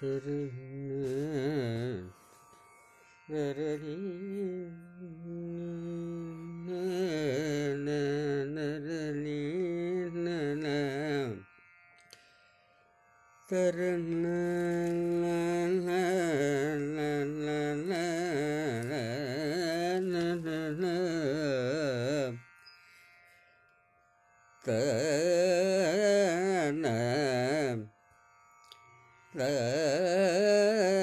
திரு நரரி தாயே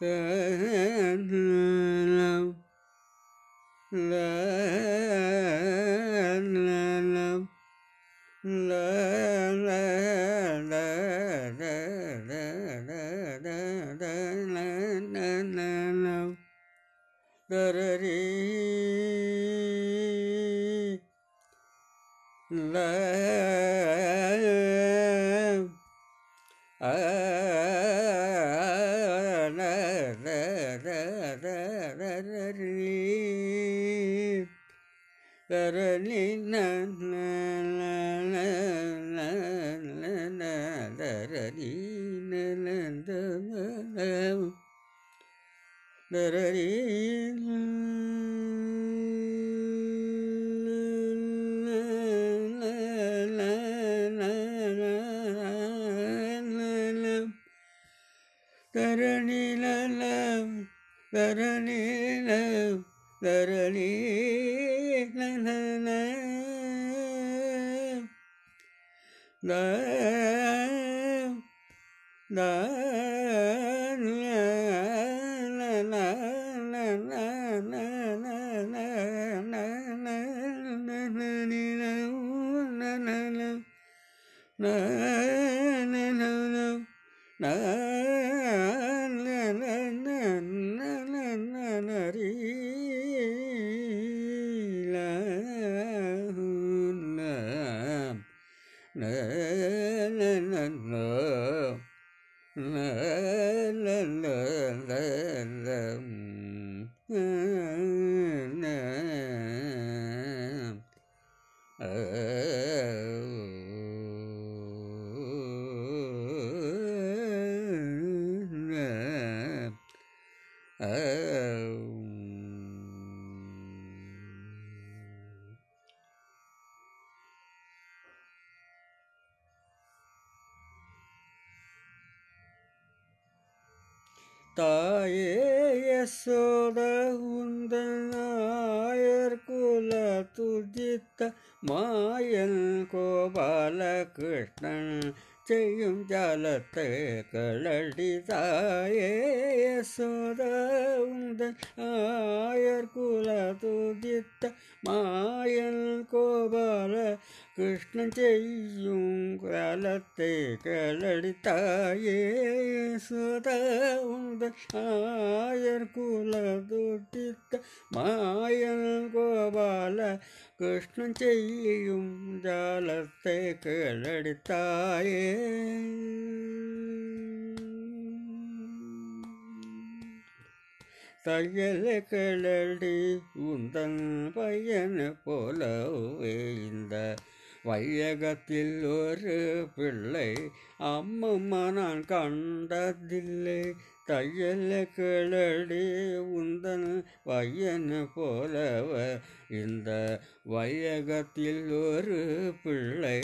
la ர ர ர ர ரீ கரளி நரரி நரரி தரணிலம் தரணிலம் தரணி na na na na செய்யும் ஜாலத்தை களடி தாயே யசோத உந்தன் ஆயர் குல துதித்த மாயன் கோபால கிருஷ்ணன் செய்யும் காலத்தை கலடித்தாயே சுதா யசோத உந்தன் ஆயர் குல துஜித்த மாயன் கோபால கிருஷ்ணன் செய்யும் ஜாலத்தை கலடித்தாயே தையல கிளடி உந்தன் பையன் போலவே இந்த வையகத்தில் ஒரு பிள்ளை அம்மம்மா நான் கண்டதில்லை. தையல கிளடி உந்தன் பையன் போலவ இந்த வையகத்தில் ஒரு பிள்ளை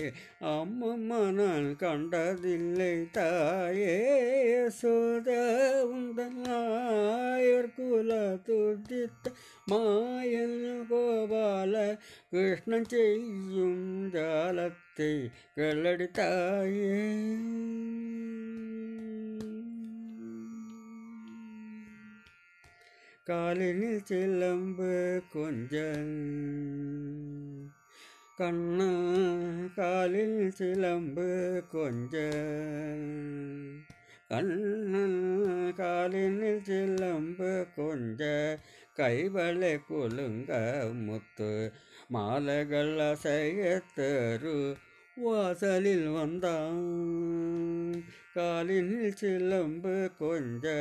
அம்மம்மா நான் கண்டதில்லை தாயே. சோத உந்தன் ஆயர் குல துதித்த மாயன் கோபால கிருஷ்ணன் செய்யும் ஜாலத்தை கிளடி தாயே. காலினில் சிலம்பு கொஞ்சம். கண்ணா காலில் சிலம்பு கொஞ்சம். கண்ணன் காலினில் சிலம்பு கொஞ்ச கைவளை குலுங்க முத்து மாலைகள் அசைய தரு. வாசலில் வந்தான். காலில் சிலம்பு கொஞ்ச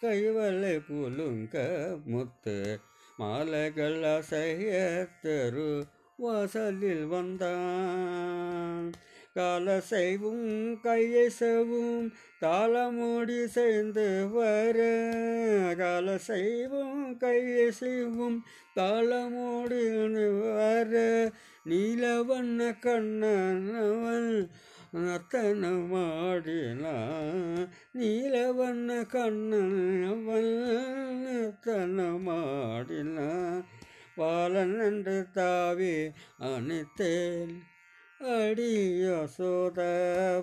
கைவலை குலுங்க முத்து. மாலைகள் அசைய தெரு வாசலில் வந்தான். கால செய்வும் கையை செவும் தாளமூடி சேர்ந்து வர. கால செய்வும் கையை செய்வும் தாளமூடி வர. நீலவண்ண கண்ணனவன் நர்த்தனமாடினான் நீலவண்ண கண்ணனவன் நர்த்தனமாடினான் பாலன் என்று தாவி அணித்தேன். அடி அடியோசோத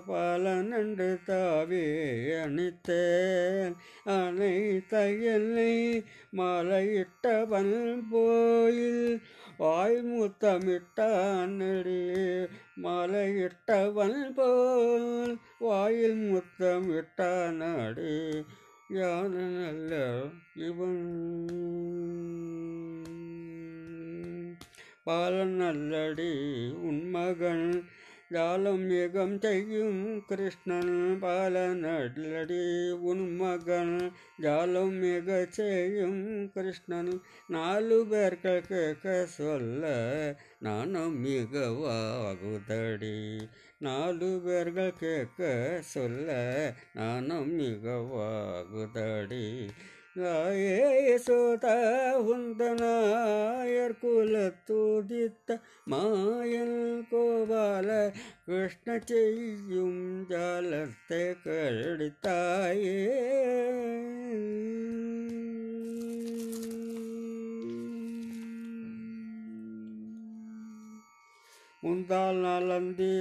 பல நன்று தாவே அணித்தேன். அனைத்த என்னை மலையிட்டவன் போயில் வாய் முத்தமிட்டானடி மலையிட்டவன் போல் வாயில் முத்தமிட்டானடி யான நல்ல இவன்? பாலன் நல்லடி உன்மகன் ஜாலம் மிகம் செய்யும் கிருஷ்ணன். பாலன் உன்மகன் ஜாலம் மிக செய்யும் கிருஷ்ணன். நாலு பேர்கள் கேட்க சொல்ல நானும் மிகவாகுதடி நாலு பேர்கள் கேட்க சொல்ல நானும் மிகவாகுதடி யசோத உந்தனாயர் குலத்துதித்த மாயன் கோபால கிருஷ்ண செய்யும் ஜாலத்தை கழித்தாயே முந்தால் நாளந்தி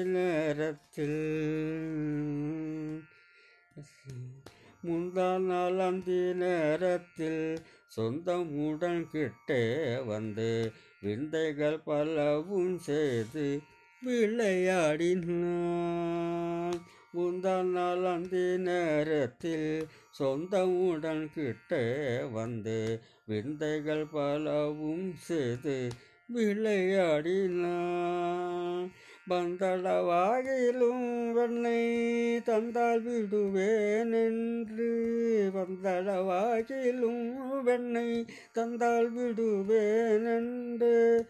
நேரத்தில் முந்தால் நாளந்தி நேரத்தில் சொந்தமுடன் கிட்டே வந்து விந்தைகள் பலவும் செய்து விளையாடினான். முந்தால் நாளந்தி நேரத்தில் சொந்தமுடன் கிட்டே வந்து விந்தைகள் பலவும் செய்து விளையாடினான். பந்தளவாயிலும் வெண்ணை தந்தால் விடுவேன் என்று பந்தளவாயிலும் வெண்ணை தந்தால் விடுவேன் என்று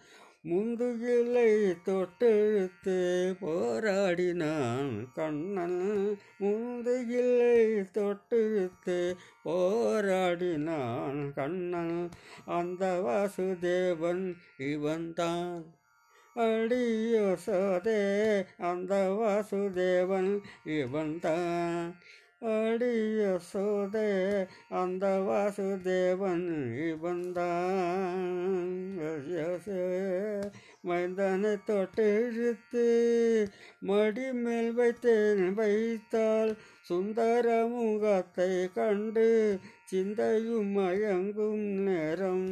முந்துகிலை தொட்டெழுத்து போராடினான் கண்ணன். முந்துகிலை தொட்டெழுத்து போராடினான் கண்ணன். அந்த வாசுதேவன் இவன்தான். அடியோசோதே அந்த வாசுதேவன் இவன் தான் அடியோசோதே அந்த வாசுதேவன் இவன் இவன்தான் மைந்தனை தொட்டிழுத்து மடி மேல் வைத்தேன் வைத்தால் சுந்தர முகத்தை கண்டு சிந்தையும் மயங்கும் நேரம்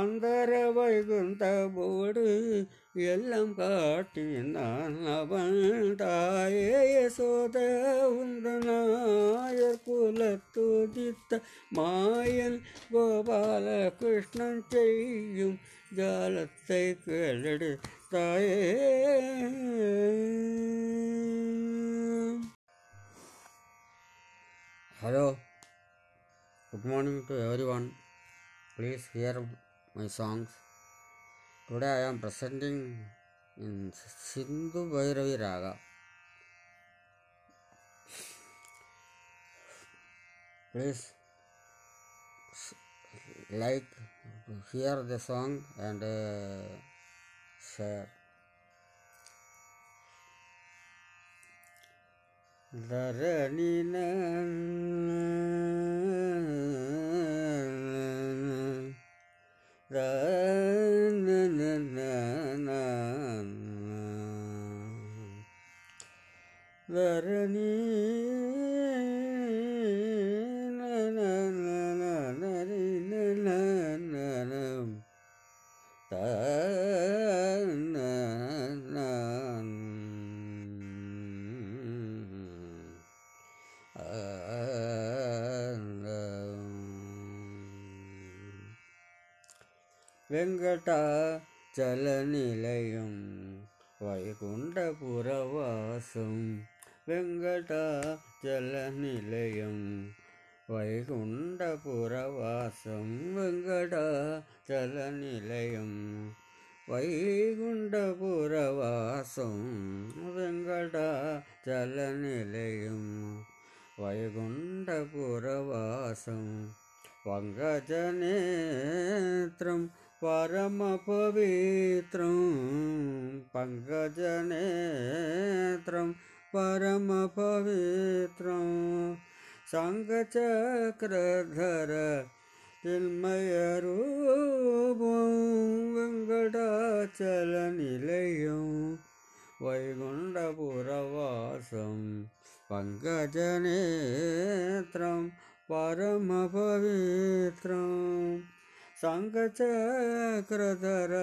அந்தர வைகுந்த போடு எல்லாம் காட்டினான் அவன் தாயே. சோத உந்தனாயர் குலத்துதித்த மாயன் கோபால கிருஷ்ணன் செய்யும் ஜாலத்தை கேளடு தாயே Hello, good morning to everyone. Please hear my songs. Today I am presenting in Sindhu Bhairavi Raga. Please s- hear the song and uh, share. ധരണി ധരണി வெங்கடாச்சலநிலையம் வைகுண்டபுரவாசம். வெங்கடாச்சலநிலையம் வைகுண்டபுரவாசம். வெங்கடாச்சலநிலையம் வைகுண்டபுரவாசம். வெங்கடாச்சலநிலையம் வைகுண்டபுரவாசம். வங்கஜநேத்திரம் परमपवित्रं पङ्कजनेत्रं परमपवित्रं सङ्गचक्रधर चिन्मयरूपं वेङ्कटाचलनिलयं वैकुण्ठपुरवासं पङ्कजनेत्रं परमपवित्रं सङ्गचक्रधर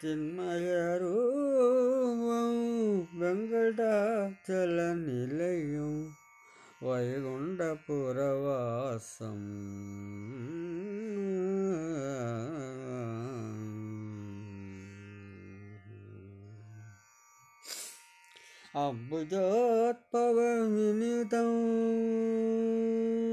चिन्मयरूपं वेङ्कटाचलनिलयं वैकुण्ठपुरवासम् अम्बुजोत्पवमिनितम्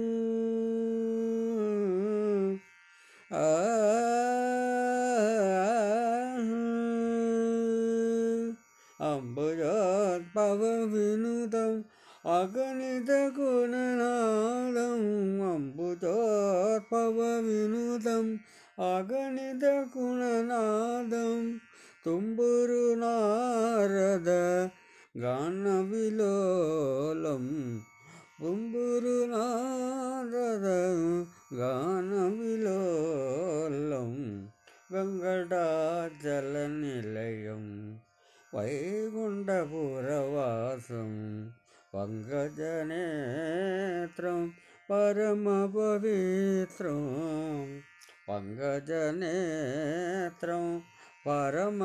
அம்புஜார் பவவினுதம் அகணித குணநாதம். அம்புஜார் பவவினுதம் அகணித குணநாதம். தும்புரு நாரத கான விலோலம் బొంబూరు గాన విలోలం వెంకటాచల నిలయం వైకుంఠపురవాసం పంకజనేత్రం పరమపవిత్రం పంకజనేత్రం పరమపవిత్రం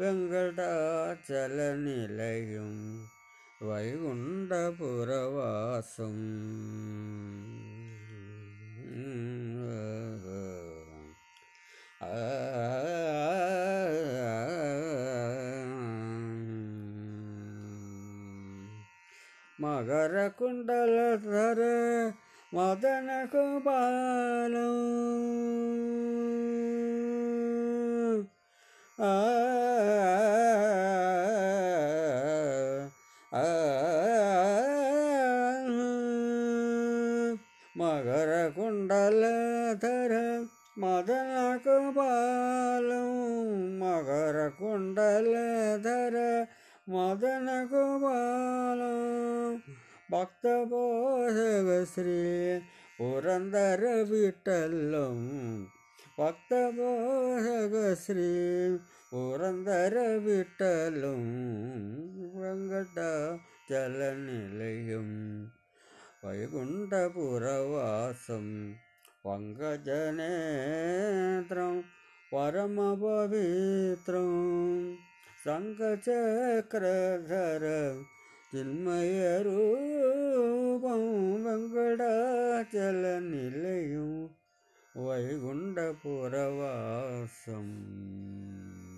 వెంకటాచల నిలయం வைகுண்ட புறவாசம். மகர குண்டலதர மதன குபாலம். ஆ కుండలధర మదన కుపాలం మకర కుండలధర மதன கோபாலம் பக்த போதக ஸ்ரீ புரந்தர விட்டல்லும் பக்த போதக ஸ்ரீ புரந்தர விட்டலும் வெங்கடாச்சல நிலையும் വൈകുണ്ഠപുരവാസം പങ്കജനേത്രം പരമപവിത്രം സംഘചക്രധര ചിന്മയരൂപം വെങ്കടാചല നിലയും വൈകുണ്ഠപുരവാസം.